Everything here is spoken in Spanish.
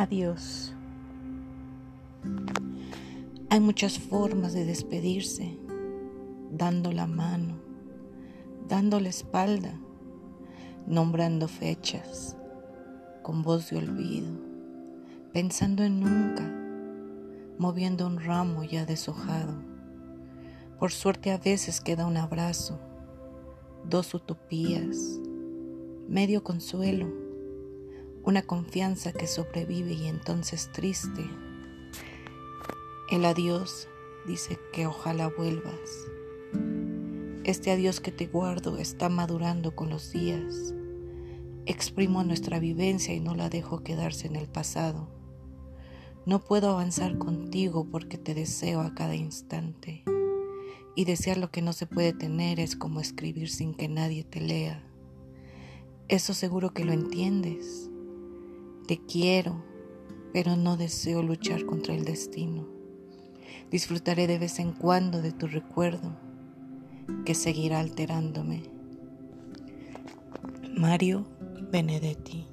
Adiós. Hay muchas formas de despedirse, dando la mano, dando la espalda, nombrando fechas, con voz de olvido, pensando en nunca, moviendo un ramo ya deshojado. Por suerte a veces queda un abrazo, dos utopías, medio consuelo una confianza que sobrevive y entonces triste. El adiós dice que ojalá vuelvas. Este adiós que te guardo está madurando con los días. Exprimo nuestra vivencia y no la dejo quedarse en el pasado. No puedo avanzar contigo porque te deseo a cada instante. Y desear lo que no se puede tener es como escribir sin que nadie te lea. Eso seguro que lo entiendes. Te quiero, pero no deseo luchar contra el destino. Disfrutaré de vez en cuando de tu recuerdo, que seguirá alterándome. Mario Benedetti